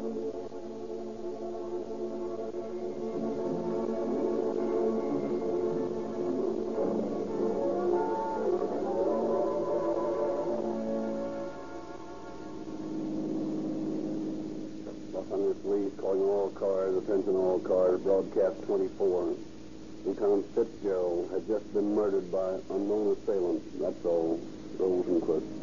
Police all cars, attention all cars, broadcast 24. Lieutenant Fitzgerald had just been murdered by unknown assailants. That's all. Rosenquist.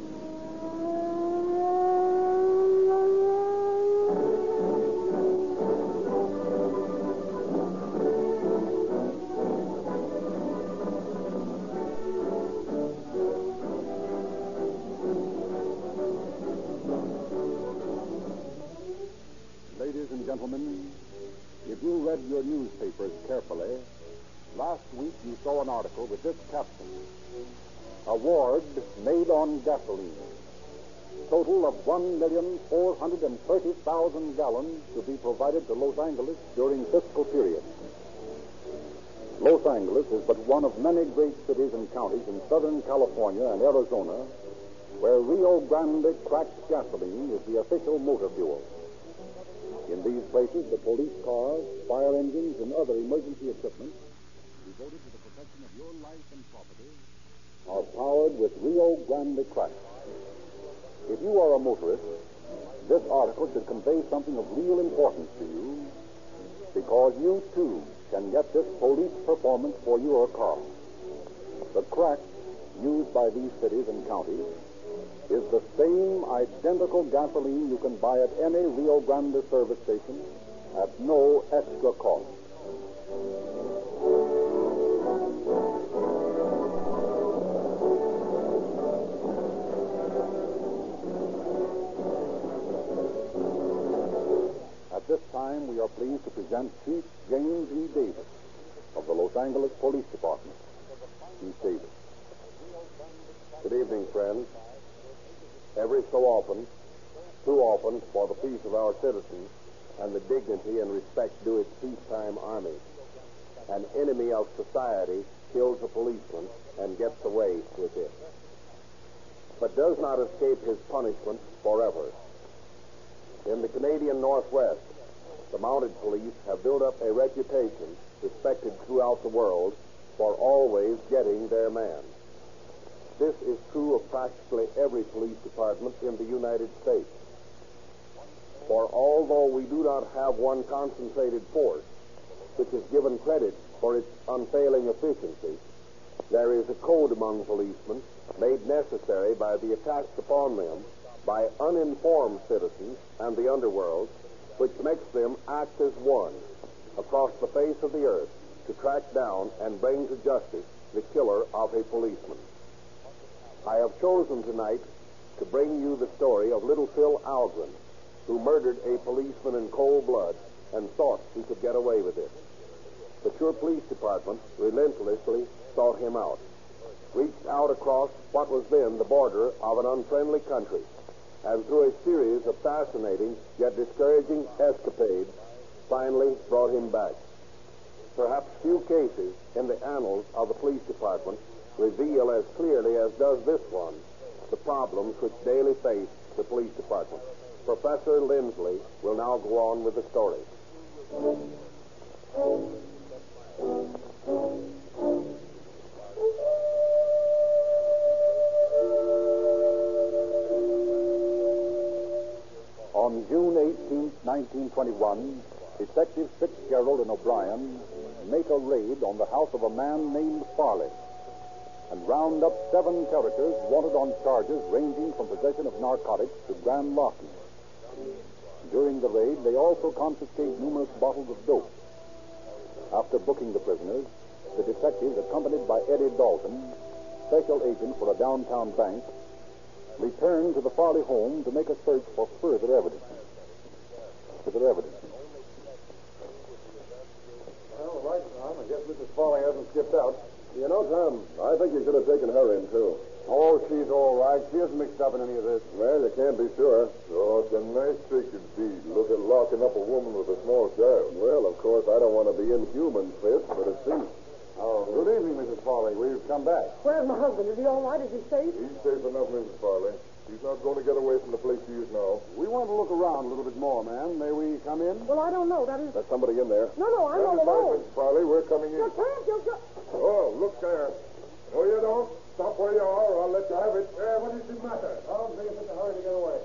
1,430,000 gallons to be provided to Los Angeles during fiscal period. Los Angeles is but one of many great cities and counties in Southern California and Arizona where Rio Grande cracked gasoline is the official motor fuel. In these places, the police cars, fire engines, and other emergency equipment devoted to the protection of your life and property are powered with Rio Grande crack. If you are a motorist, this article should convey something of real importance to you because you, too, can get this police performance for your car. The crack used by these cities and counties is the same identical gasoline you can buy at any Rio Grande service station at no extra cost. Time, we are pleased to present Chief James E. Davis of the Los Angeles Police Department. Chief Davis. Good evening, friends. Every so often, too often, for the peace of our citizens and the dignity and respect due its peacetime army, an enemy of society kills a policeman and gets away with it, but does not escape his punishment forever. In the Canadian Northwest, the mounted police have built up a reputation respected throughout the world for always getting their man. This is true of practically every police department in the United States. For although we do not have one concentrated force, which is given credit for its unfailing efficiency, there is a code among policemen made necessary by the attacks upon them by uninformed citizens and the underworld, which makes them act as one across the face of the earth to track down and bring to justice the killer of a policeman. I have chosen tonight to bring you the story of little Phil Alguin, who murdered a policeman in cold blood and thought he could get away with it. But your police department relentlessly sought him out, reached out across what was then the border of an unfriendly country, and through a series of fascinating yet discouraging escapades, finally brought him back. Perhaps few cases in the annals of the police department reveal as clearly as does this one the problems which daily face the police department. Professor Lindsley will now go on with the story. On June 18, 1921, Detectives Fitzgerald and O'Brien make a raid on the house of a man named Farley and round up seven characters wanted on charges ranging from possession of narcotics to grand larceny. During the raid, they also confiscate numerous bottles of dope. After booking the prisoners, the detectives, accompanied by Eddie Dalton, special agent for a downtown bank, return to the Farley home to make a search for further evidence. Further evidence. Well, all right, Tom. I guess Mrs. Farley hasn't skipped out. You know, Tom, I think you should have taken her in, too. Oh, she's all right. She isn't mixed up in any of this. Well, you can't be sure. Oh, it's a nice trick indeed. Look at locking up a woman with a small child. Well, of course, I don't want to be inhuman, Fitz, but it's see. Oh, good evening, Mrs. Farley. We've come back. Where's my husband? Is he all right? Is he safe? He's safe enough, Mrs. Farley. He's not going to get away from the place she is now. We want to look around a little bit more, ma'am. May we come in? Well, I don't know. That is. There's somebody in there. No, no, I'm all Stand by, alone. Miss Farley. We're coming You in. can't. You can't. Oh, look there. No, you don't. Stop where you are, or I'll let you have it. Uh, what does it matter? Don't be in such a hurry to get away.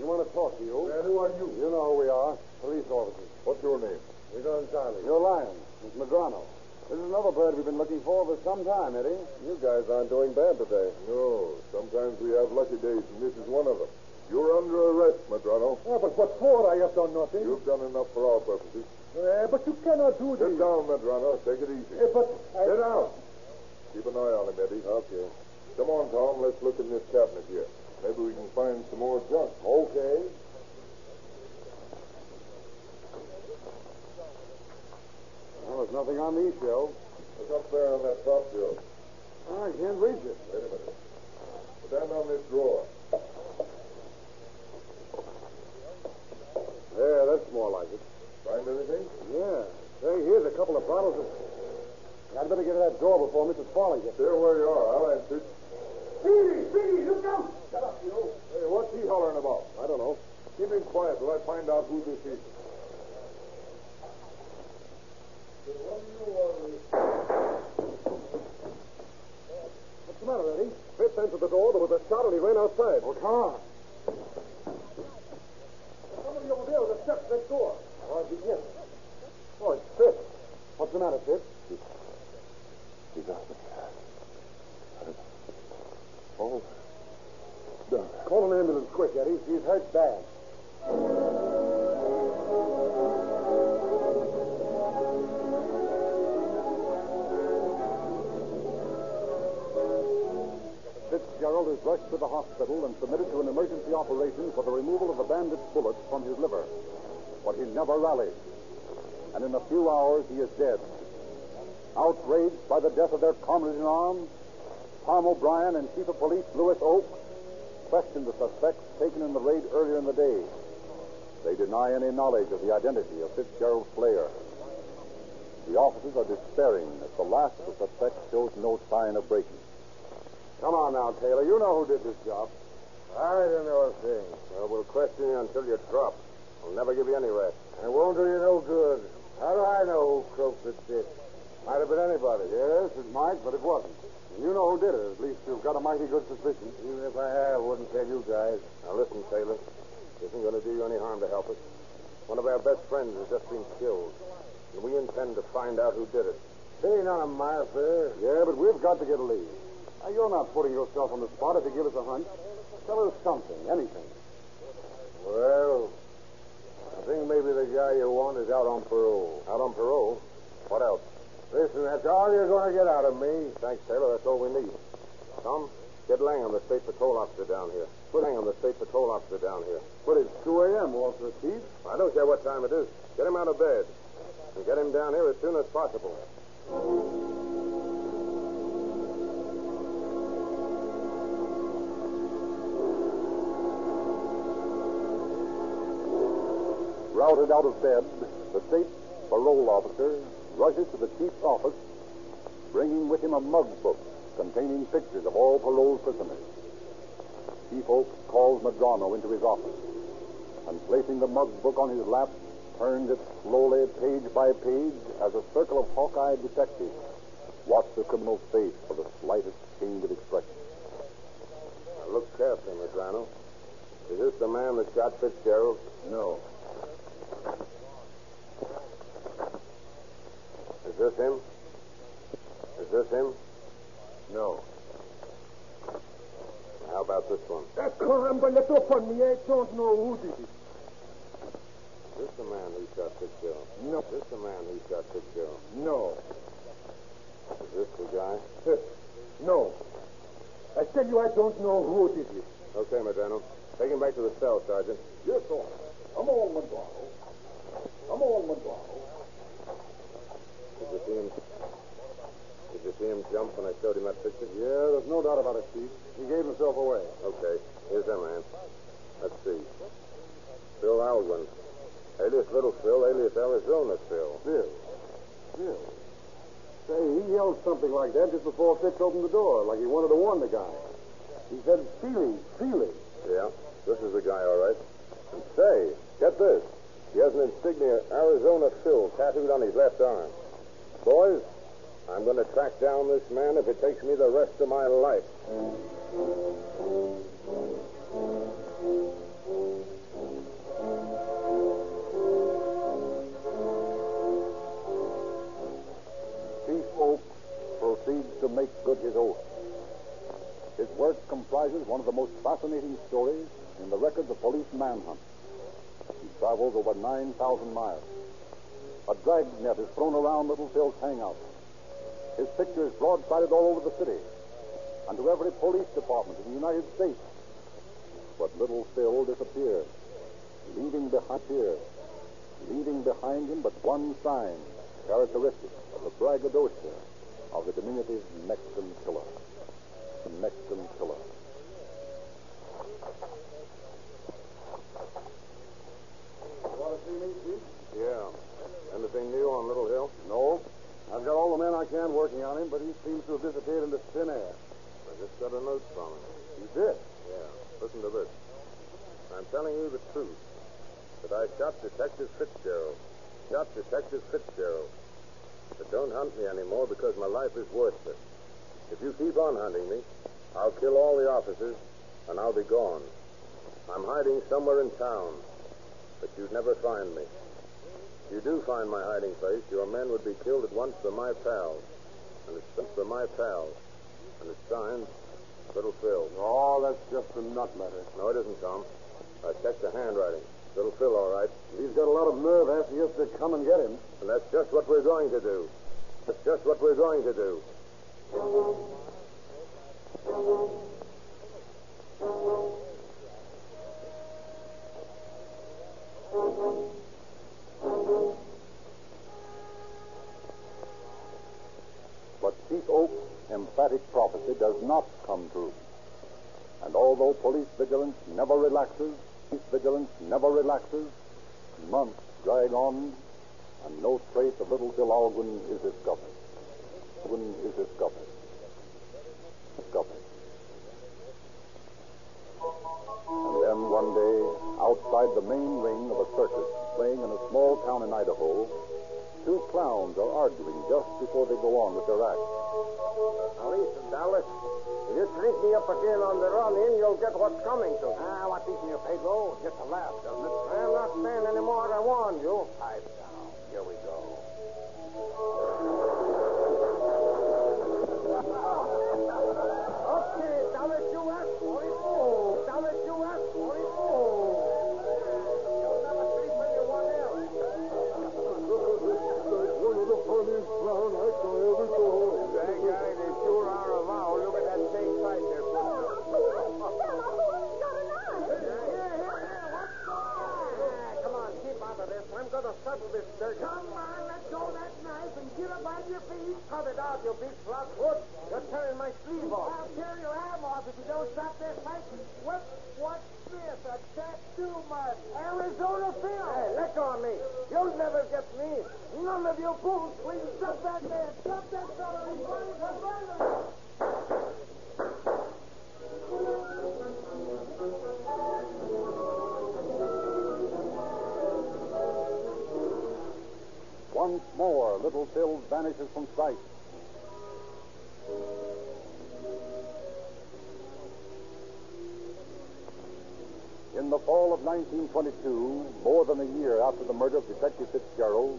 We want to talk to you. And who are you? You know who we are. Police officers. What's your name? We're going Charlie. You're lying. It's Madrano. This is another bird we've been looking for for some time, Eddie. You guys aren't doing bad today. No. Sometimes we have lucky days, and this is one of them. You're under arrest, Madrano. Yeah, but what for? I have done nothing. You've done enough for our purposes. Uh, but you cannot do this. Sit down, Madrano. Take it easy. but Sit down. Keep an eye on him, Eddie. Okay. Come on, Tom. Let's look in this cabinet here. Maybe we can find some more junk. Okay. Well, there's nothing on these shelves. Look up there on that top shelf. Ah, I can't reach it. Wait a minute. Put Stand on this drawer. There, that's more like it. Find anything? Yeah. Say, here's a couple of bottles of. I'd better get to that door before Mrs. Farley gets there. where you are. I'll answer. Speedy, Speedy, look out. Shut up, you. Hey, what's he hollering about? I don't know. Keep him quiet till I find out who this is. What's the matter, Eddie? Fitz entered the door. There was a shot, and he ran outside. Well, come on. Somebody over there with the steps next door. Oh, it's him. Oh, it's Fitz. What's the matter, Fitz? He's out there. Oh. Done. Call an ambulance quick, Eddie. He's hurt bad. Fitzgerald is rushed to the hospital and submitted to an emergency operation for the removal of the bandit's bullets from his liver. But he never rallied. And in a few hours, he is dead. Outraged by the death of their comrade in arms, Tom O'Brien and Chief of Police Lewis Oak questioned the suspects taken in the raid earlier in the day. They deny any knowledge of the identity of Fitzgerald's slayer. The officers are despairing as the last of the suspects shows no sign of breaking. Come on now, Taylor. You know who did this job. I don't know a thing. Well, we'll question you until you drop. We'll never give you any rest. It won't do you no good. How do I know who croaked the stick? Might have been anybody. Yes, it might, but it wasn't. And you know who did it. At least you've got a mighty good suspicion. Even if I have, I wouldn't tell you guys. Now, listen, Taylor. This isn't going to do you any harm to help us. One of our best friends has just been killed. And we intend to find out who did it. It ain't none of my affair. Yeah, but we've got to get a lead. Now, you're not putting yourself on the spot if you give us a hunch. Tell us something, anything. Well, I think maybe the guy you want is out on parole. Out on parole? What else? Listen, that's all you're going to get out of me. Thanks, Taylor. That's all we need. Tom, get Langham, the state patrol officer down here. Put Langham, the state patrol officer down here. But it's 2 a.m., Officer Chief. I don't care what time it is. Get him out of bed. And get him down here as soon as possible. Routed out of bed, the state parole officer rushes to the chief's office, bringing with him a mug book containing pictures of all parole prisoners. Chief Oak calls Madrano into his office and, placing the mug book on his lap, turns it slowly, page by page, as a circle of hawk-eyed detectives watch the criminal's face for the slightest change of expression. Now, look carefully, Madrano. Is this the man that shot Fitzgerald? No. Is this him? Is this him? No. How about this one? That caramba, let up on me. I don't know who did it. Is this the man who shot Fitzgerald? No. Is this the man who shot Fitzgerald? No. Is this the guy? No. I tell you, I don't know who did it. Okay, Madrano. Take him back to the cell, Sergeant. Yes, sir. Come on, Madrano. Come on, Madrano. Did you see him? Did you see him jump when I showed him that picture? Yeah, there's no doubt about it, Chief. He gave himself away. Okay. Here's the man. Let's see. Phil Alguin. Alias Little Phil, alias Arizona Phil. Phil. Phil. Say, he yelled something like that just before Fitz opened the door, like he wanted to warn the guy. He said Feely, Feely. Yeah, this is the guy, all right. And say, get this. He has an insignia Arizona Phil tattooed on his left arm. Boys, I'm going to track down this man if it takes me the rest of my life. Chief Oak proceeds to make good his oath. His work comprises one of the most fascinating stories in the records of police manhunt. Travels over 9,000 miles. A dragnet is thrown around Little Phil's hangout. His picture is broadsided all over the city and to every police department in the United States. But Little Phil disappears, leaving behind here, leaving behind him but one sign characteristic of the braggadocio of the diminutive Mexican killer. The Mexican killer. Want to see? Yeah. Anything new on Little Phil? No. I've got all the men I can working on him, but he seems to have disappeared into thin air. I just got a note from him. You did? Yeah. Listen to this. I'm telling you the truth. That I shot Detective Fitzgerald. Shot Detective Fitzgerald. But don't hunt me anymore because my life is worthless. If you keep on hunting me, I'll kill all the officers and I'll be gone. I'm hiding somewhere in town, but you'd never find me. If you do find my hiding place, your men would be killed at once for my pals. And it's sent for my pals. And it's signed Little Phil. Oh, that's just a nut letter. No, it isn't, Tom. I checked the handwriting. Little Phil, all right. He's got a lot of nerve asking us to come and get him. And that's just what we're going to do. That's just what we're going to do. But Chief Oak's emphatic prophecy does not come true. And although police vigilance never relaxes, police vigilance never relaxes, months drag on, and no trace of little Alguin is discovered. Alguin is discovered. Discovered. And then one day, outside the main playing in a small town in Idaho, two clowns are arguing just before they go on with their act. Now listen, Dallas. If you treat me up again on the run-in, you'll get what's coming to you. Ah, what's eating you, Pedro? Just a laugh, doesn't it? I'm not saying any more. I warned you. Pipe of 1922, more than a year after the murder of Detective Fitzgerald,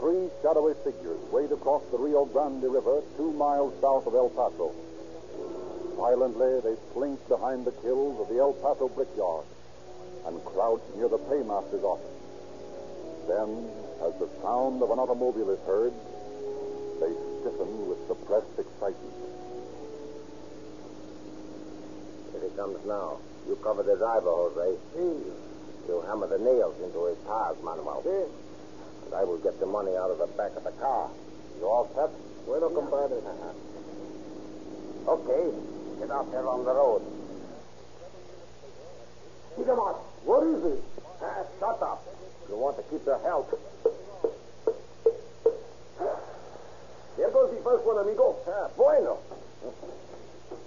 three shadowy figures wade across the Rio Grande River two miles south of El Paso. Silently, they slink behind the kills of the El Paso brickyard and crouch near the paymaster's office. Then, as the sound of an automobile is heard, they stiffen with suppressed excitement. Here he comes now. You cover the driver, Jose. You hammer the nails into his tires, Manuel. And I will get the money out of the back of the car. You all set? Bueno, compadre. okay. Get out there on the road. Come on. What is it? Ah, shut up. You want to keep your health. There goes the first one, amigo. Ah, bueno.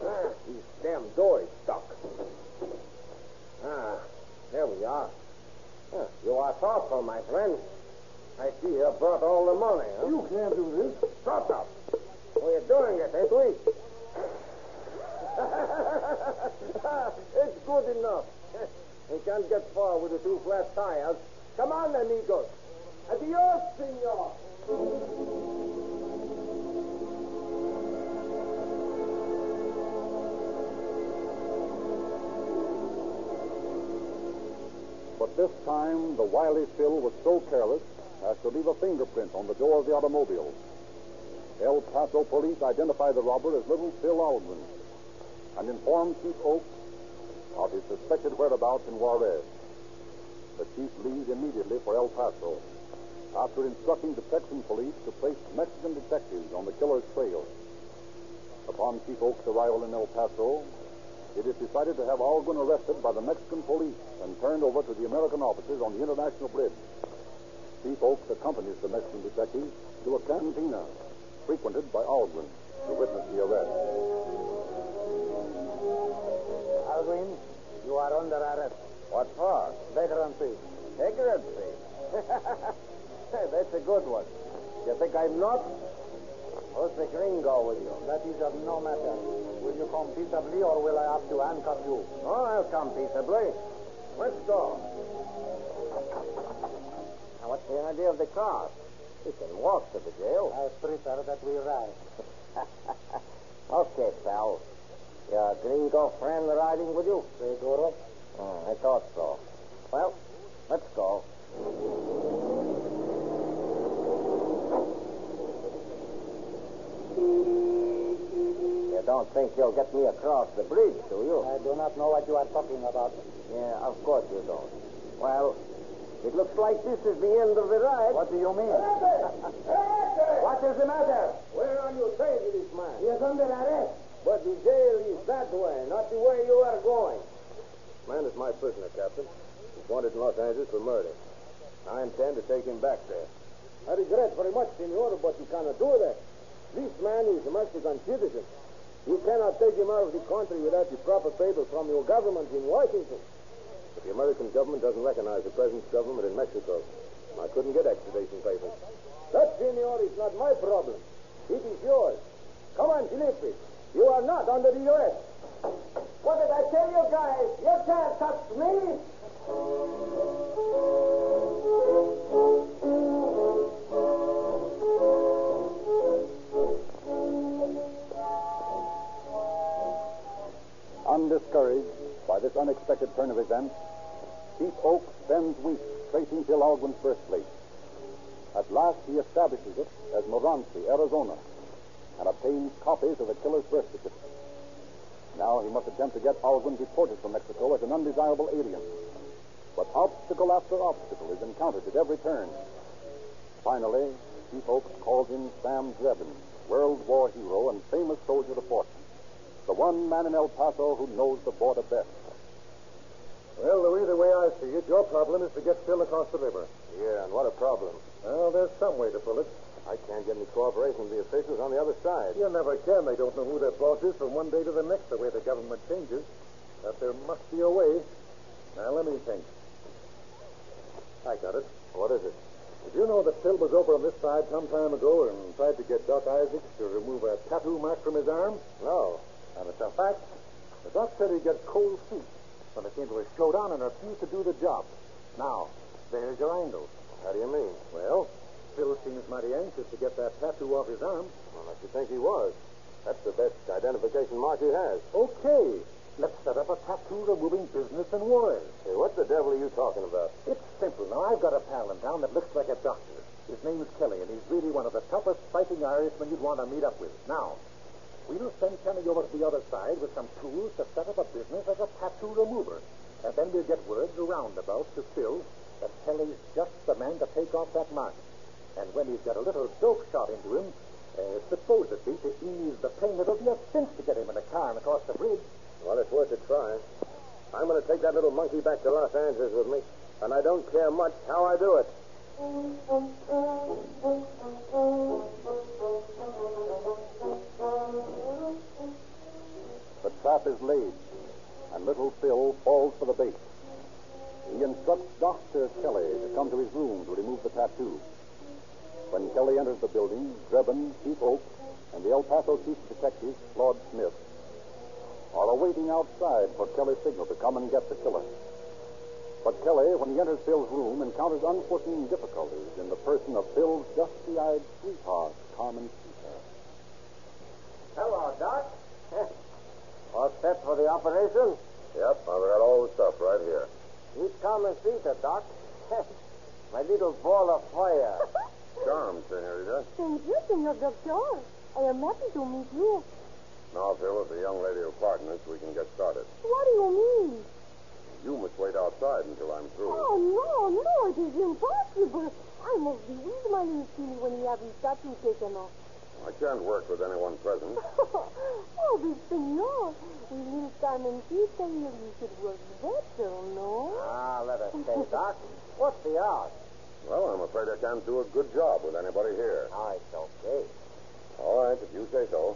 Ah, these damn doors. Ah, there we are. You are thoughtful, my friend. I see you have brought all the money, huh? You can't do this. Stop up. We're doing it, ain't we? it's good enough. we can't get far with the two flat tires. Come on, amigos. Adios, senor. This time, the wily Phil was so careless as to leave a fingerprint on the door of the automobile. El Paso police identified the robber as little Phil Alguin and informed Chief Oaks of his suspected whereabouts in Juarez. The chief leaves immediately for El Paso after instructing the Texan police to place Mexican detectives on the killer's trail. Upon Chief Oaks' arrival in El Paso, it is decided to have Alguin arrested by the Mexican police and turned over to the American officers on the International Bridge. Chief Oaks accompanies the Mexican detectives to a cantina frequented by Alguin to witness the arrest. Alguin, you are under arrest. What for? Vagrancy. Vagrancy? That's a good one. You think I'm not? Who's the gringo with you? That is of no matter. Will you come peaceably or will I have to handcuff you? Oh, I'll come peaceably. Let's go. Now, what's the idea of the car? We can walk to the jail. I prefer that we ride. okay, pal. Your gringo friend riding with you? Seguro? Oh, I thought so. Well, let's go. You don't think you'll get me across the bridge, do you? I do not know what you are talking about. Yeah, of course you don't. Well, it looks like this is the end of the ride. What do you mean? What is the matter? Where are you taking this man? He is under arrest. But the jail is that way, not the way you are going. Man is my prisoner, Captain. He's wanted in Los Angeles for murder. I intend to take him back there. I regret very much, senor, but you cannot do that. This man is a Mexican citizen. You cannot take him out of the country without the proper papers from your government in Washington. But the American government doesn't recognize the present government in Mexico. I couldn't get extradition papers. That, senor, is not my problem. It is yours. Come on, Felipe. You are not under the U.S. What did I tell you guys? You can't touch me. Undiscouraged by this unexpected turn of events, Chief Oak spends weeks tracing Phil Alguin's birthplace. At last, he establishes it as Morenci, Arizona, and obtains copies of the killer's birth certificate. Now he must attempt to get Alguin deported from Mexico as an undesirable alien. But obstacle after obstacle is encountered at every turn. Finally, Chief Oaks calls in Sam Dreben, World War hero and famous soldier of fortune. The one man in El Paso who knows the border best. Well, Louis, the way I see it, your problem is to get Phil across the river. Yeah, and what a problem. Well, there's some way to pull it. I can't get any cooperation from the officials on the other side. You never can. They don't know who their boss is from one day to the next, the way the government changes. But there must be a way. Now, let me think. I got it. What is it? Did you know that Phil was over on this side some time ago and tried to get Doc Isaacs to remove a tattoo mark from his arm? No. And it's a fact. The doc said he'd get cold feet when it came to his showdown and refused to do the job. Now, there's your angle. How do you mean? Well, Phil seems mighty anxious to get that tattoo off his arm. Well, I should think he was. That's the best identification mark he has. Okay. Let's set up a tattoo removing business in Juarez. Hey, what the devil are you talking about? It's simple. Now, I've got a pal in town that looks like a doctor. His name's Kelly, and he's really one of the toughest fighting Irishmen you'd want to meet up with. Now, we'll send Kelly over to the other side with some tools to set up a business as a tattoo remover. And then we'll get word roundabout to Phil that Kelly's just the man to take off that mark. And when he's got a little dope shot into him, uh, supposedly to ease the pain, it'll be a cinch to get him in a car and across the bridge. Well, it's worth a try. I'm going to take that little monkey back to Los Angeles with me, and I don't care much how I do it. The trap is laid, and little Phil falls for the bait. he instructs Dr. Kelly to come to his room to remove the tattoo. When Kelly enters the building, Dreben, Chief Oak, and the El Paso Chief Detective, Claude Smith, are awaiting outside for Kelly's signal to come and get the killer. But Kelly, when he enters Phil's room, encounters unforeseen difficulties in the person of Phil's dusty-eyed sweetheart, Carmen Peter. Hello, Doc. All set for the operation? Yep, I've got all the stuff right here. Meet Carmen Peter, Doc. My little ball of fire. Charmed, Senorita. Thank you, Senor Doctor. I am happy to meet you. Now, Phil, if the young lady will pardon us, we can get started. What do you mean? You must wait outside until I'm through. Oh, no, no, it is impossible. I must be with my little Tilly when we have his tattoo taken off. I can't work with anyone present. oh, but senor, with little Carmen Peter here, you should work better, no? Ah, let us stay, Doc. What's the odds? Well, I'm afraid I can't do a good job with anybody here. Oh, it's okay. All right, if you say so.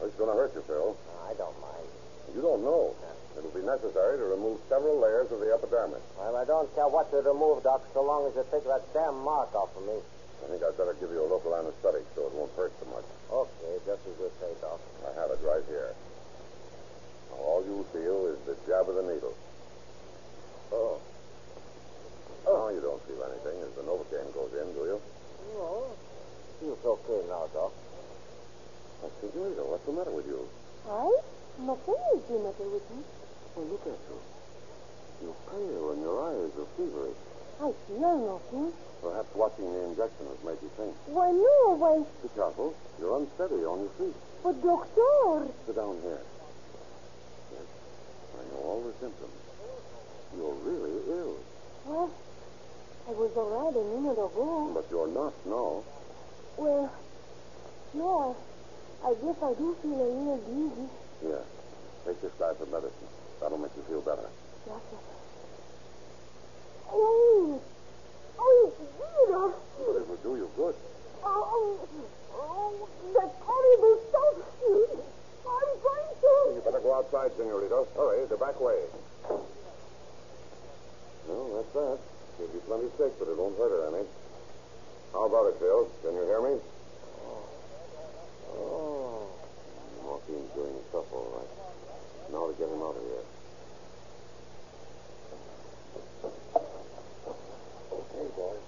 It's going to hurt you, Phil. I don't mind. You don't know. It'll be necessary to remove several layers of the epidermis. Well, I don't care what you remove, Doc, so long as you take that damn mark off of me. I think I'd better give you a local anesthetic so it won't hurt so much. Okay, just as you say, Doc. I have it right here. Now, all you'll feel is the jab of the needle. Oh. oh. Now you don't feel anything as the Novocaine goes in, do you? No. Feels okay now, Doc. Oh, Senorita, what's the matter with you? I? Nothing is the matter with me. Well, look at you. You're pale and your eyes are feverish. I feel nothing. Perhaps watching the injection has made you faint. Why, no, why... Be careful. You're unsteady on your feet. But, doctor... Sit down here. Yes, I know all the symptoms. You're really ill. Well, I was all right a minute ago. But you're not now. Well, no, I, I guess I do feel a little dizzy. Here, take this glass of medicine. That'll make you feel better. Yes, sir. Oh, oh, Peter. But it will do you good. Oh, oh, oh that horrible stuff. I'm going to... You better go outside, Senorita. Hurry, the back way. Well, that's that. She'll be plenty sick, but it won't hurt her any. How about it, Phil? Can you hear me? Oh. Oh. Morphine's doing the stuff all right. Now to get him out of here. Okay, boys.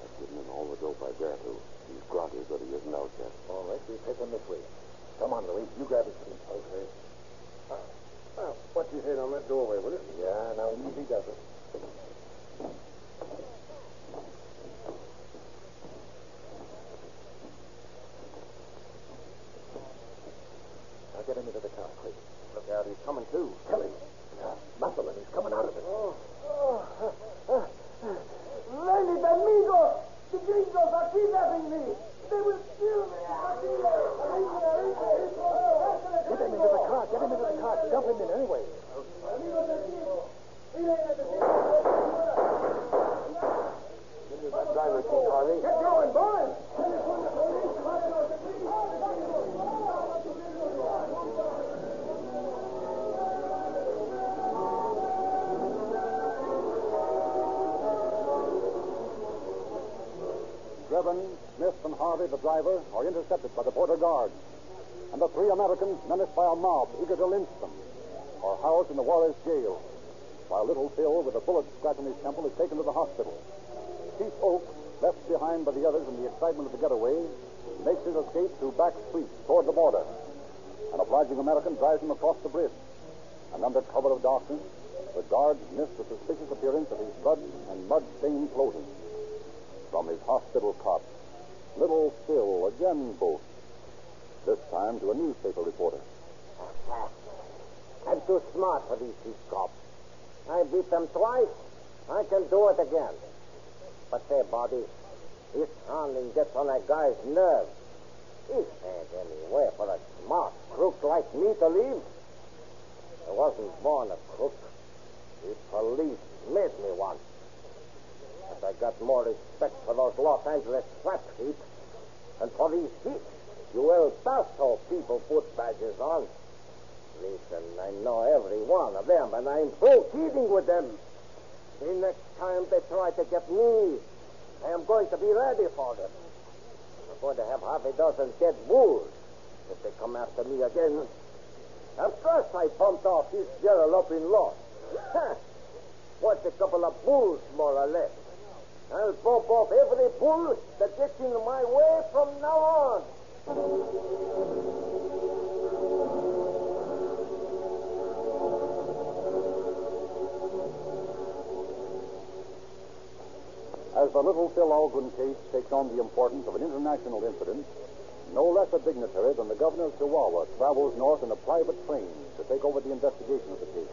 I've given him all the dope I dare to. He's groggy, but he isn't out yet. All right, we take him this way. Come on, Louise. You grab his feet. Okay. Uh, what you hit on that doorway, will you? Yeah, now Menaced by a mob eager to lynch them, are housed in the Juarez jail, while little Phil, with a bullet scratch in his temple, is taken to the hospital. Chief Oak, left behind by the others in the excitement of the getaway, makes his escape through back streets toward the border. An obliging American drives him across the bridge. And under cover of darkness, the guards miss the suspicious appearance of his blood and mud-stained clothing. From his hospital cot, little Phil again boasts, this time to a newspaper reporter. I'm too smart for these two cops. I beat them twice. I can do it again. But say, Bobby, this handling gets on that guy's nerves. This ain't any way for a smart crook like me to leave. I wasn't born a crook. The police made me one. But I got more respect for those Los Angeles flat feet than for these sheep. You El Paso people put badges on. Listen, I know every one of them, and I'm through kidding with them. The next time they try to get me, I am going to be ready for them. I'm going to have half a dozen dead bulls if they come after me again. At first, I pumped off this general up in law. What's a couple of bulls, more or less? I'll bump off every bull that gets in my way from now on. As the little Phil Alguin case takes on the importance of an international incident, no less a dignitary than the governor of Chihuahua travels north in a private plane to take over the investigation of the case.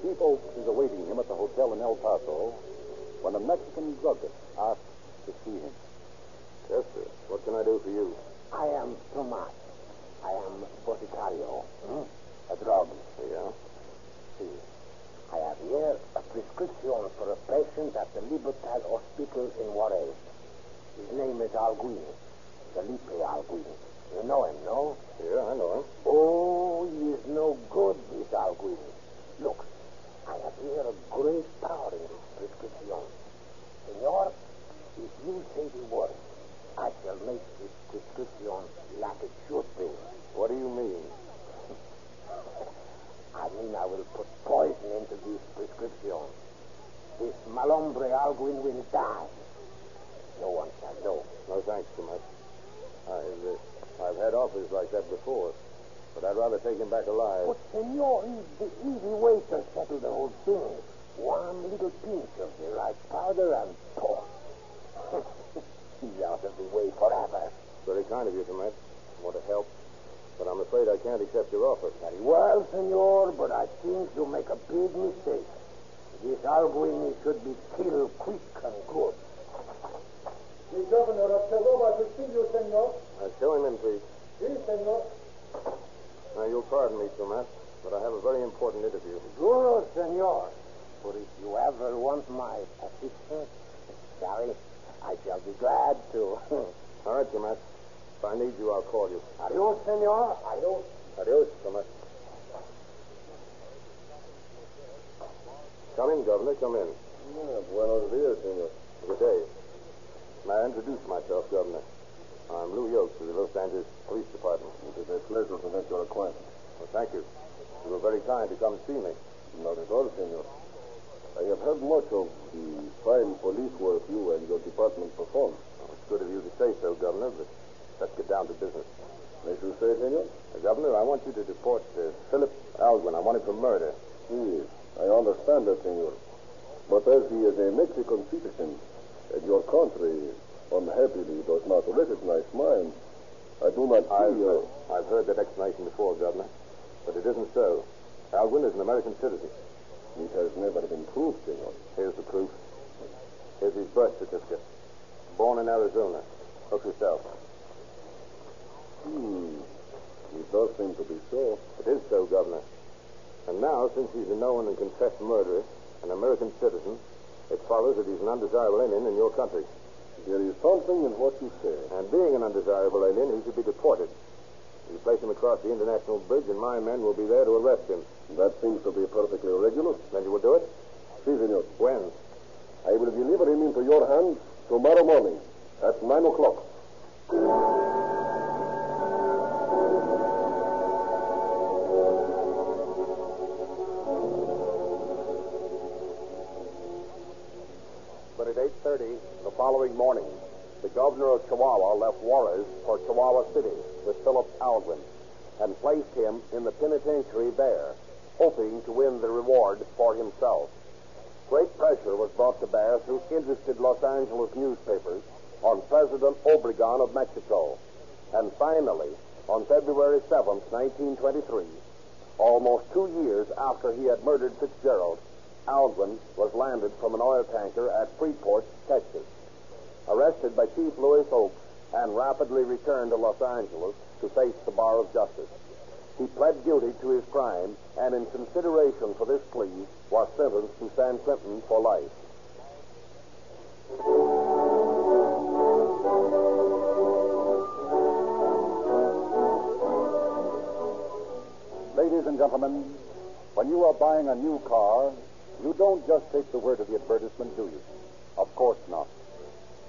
Chief Oaks is awaiting him at the hotel in El Paso when a Mexican druggist asks to see him. Yes, sir. What can I do for you? I am Tomas. I am Boticario. Hmm? A drug. Yeah. See, I have here a prescription for a patient at the Libertad Hospital in Juarez. His name is Alguin. Felipe Alguin. You know him, no? Yeah, I know him. Oh, he is no good, this Alguin. Look, I have here a great power in this prescription. Senor, if you say the word, I shall make this prescription like it should be. What do you mean? I mean, I will put poison into this prescription. This malombre Alguin will die. No one shall know. No thanks too much. I've, uh, I've had offers like that before, but I'd rather take him back alive. But, senor, is the easy way to settle the whole thing. One little pinch of the right powder and pour. He's out of the way forever. Very kind of you, Tomas. I want to help, but I'm afraid I can't accept your offer. Very well, senor, but I think you make a big mistake. This Alguin should be killed quick and good. The governor of Chihuahua to see you, senor. Uh, show him in, please. Si, senor. Now, you'll pardon me, Tomas, but I have a very important interview. Duro, senor. But if you ever want my assistance, sorry, I shall be glad to. All right, Tomas. If I need you, I'll call you. Adios, senor. Adios. Adios, Tomas. Come in, Governor. Come in. Ah, buenos dias, senor. Good day. May I introduce myself, Governor? I'm Lou Oaks of the Los Angeles Police Department. It is a pleasure to make your acquaintance. Well, thank you. You were very kind to come see me. Not at all, senor. I have heard much of the fine police work you and your department perform. Well, it's good of you to say so, Governor, but let's get down to business. As you say, senor? Uh, Governor, I want you to deport uh, Philip Alguin. I want him for murder. Yes, I understand that, senor. But as he is a Mexican citizen, and your country unhappily does not recognize mine, I do not I've, see... uh, I've heard that explanation before, Governor, but it isn't so. Alguin is an American citizen. It has never been proved, senor. Here's the proof. Here's his birth certificate. Born in Arizona. Look yourself. Hmm. It does seem to be so. It is so, Governor. And now, since he's a known and confessed murderer, an American citizen, it follows that he's an undesirable alien in your country. There is something in what you say. And being an undesirable alien, he should be deported. You place him across the international bridge, and my men will be there to arrest him. That seems to be perfectly regular. Then you will do it? Si, senor. When? I will deliver him into your hands tomorrow morning at 9 o'clock. At 8.30 the following morning, the governor of Chihuahua left Juarez for Chihuahua City with Philip Alguin and placed him in the penitentiary there, hoping to win the reward for himself. Great pressure was brought to bear through interested Los Angeles newspapers on President Obregon of Mexico. And finally, on February 7, 1923, almost two years after he had murdered Fitzgerald, Alguin was landed from an oil tanker at Freeport, Texas. Arrested by Chief Louis Oaks and rapidly returned to Los Angeles to face the bar of justice. He pled guilty to his crime and, in consideration for this plea, was sentenced to San Quentin for life. Ladies and gentlemen, when you are buying a new car, you don't just take the word of the advertisement, do you? Of course not.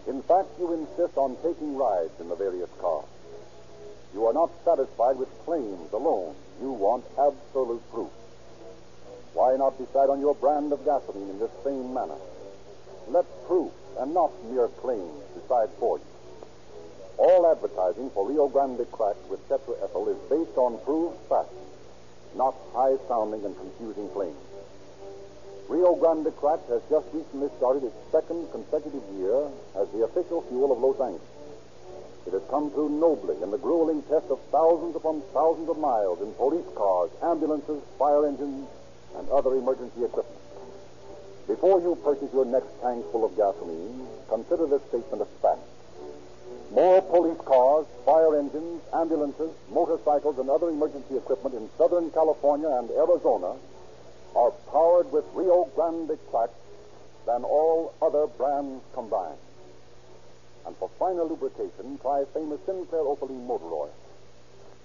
In fact, you insist on taking rides in the various cars. You are not satisfied with claims alone. You want absolute proof. Why not decide on your brand of gasoline in this same manner? Let proof and not mere claims decide for you. All advertising for Rio Grande cracked with tetraethyl is based on proved facts, not high sounding and confusing claims. Rio Grande Cracked has just recently started its second consecutive year as the official fuel of Los Angeles. It has come through nobly in the grueling test of thousands upon thousands of miles in police cars, ambulances, fire engines, and other emergency equipment. Before you purchase your next tank full of gasoline, consider this statement a fact. More police cars, fire engines, ambulances, motorcycles, and other emergency equipment in Southern California and Arizona are powered with Rio Grande Cracked than all other brands combined. And for finer lubrication, try famous Sinclair Opaline motor oil.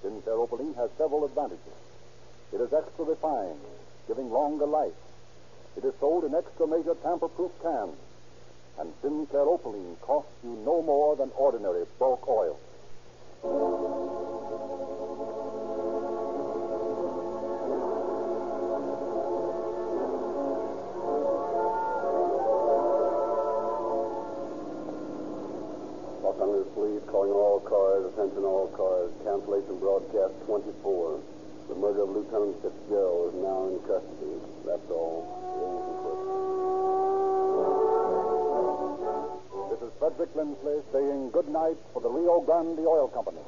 Sinclair Opaline has several advantages. It is extra refined, giving longer life. It is sold in extra major tamper-proof cans. And Sinclair Opaline costs you no more than ordinary bulk oil. Attention all cars, cancellation broadcast 24. The murder of Lieutenant Fitzgerald is now in custody. That's all. This is Frederick Lindsley saying good night for the Rio Grande Oil Company.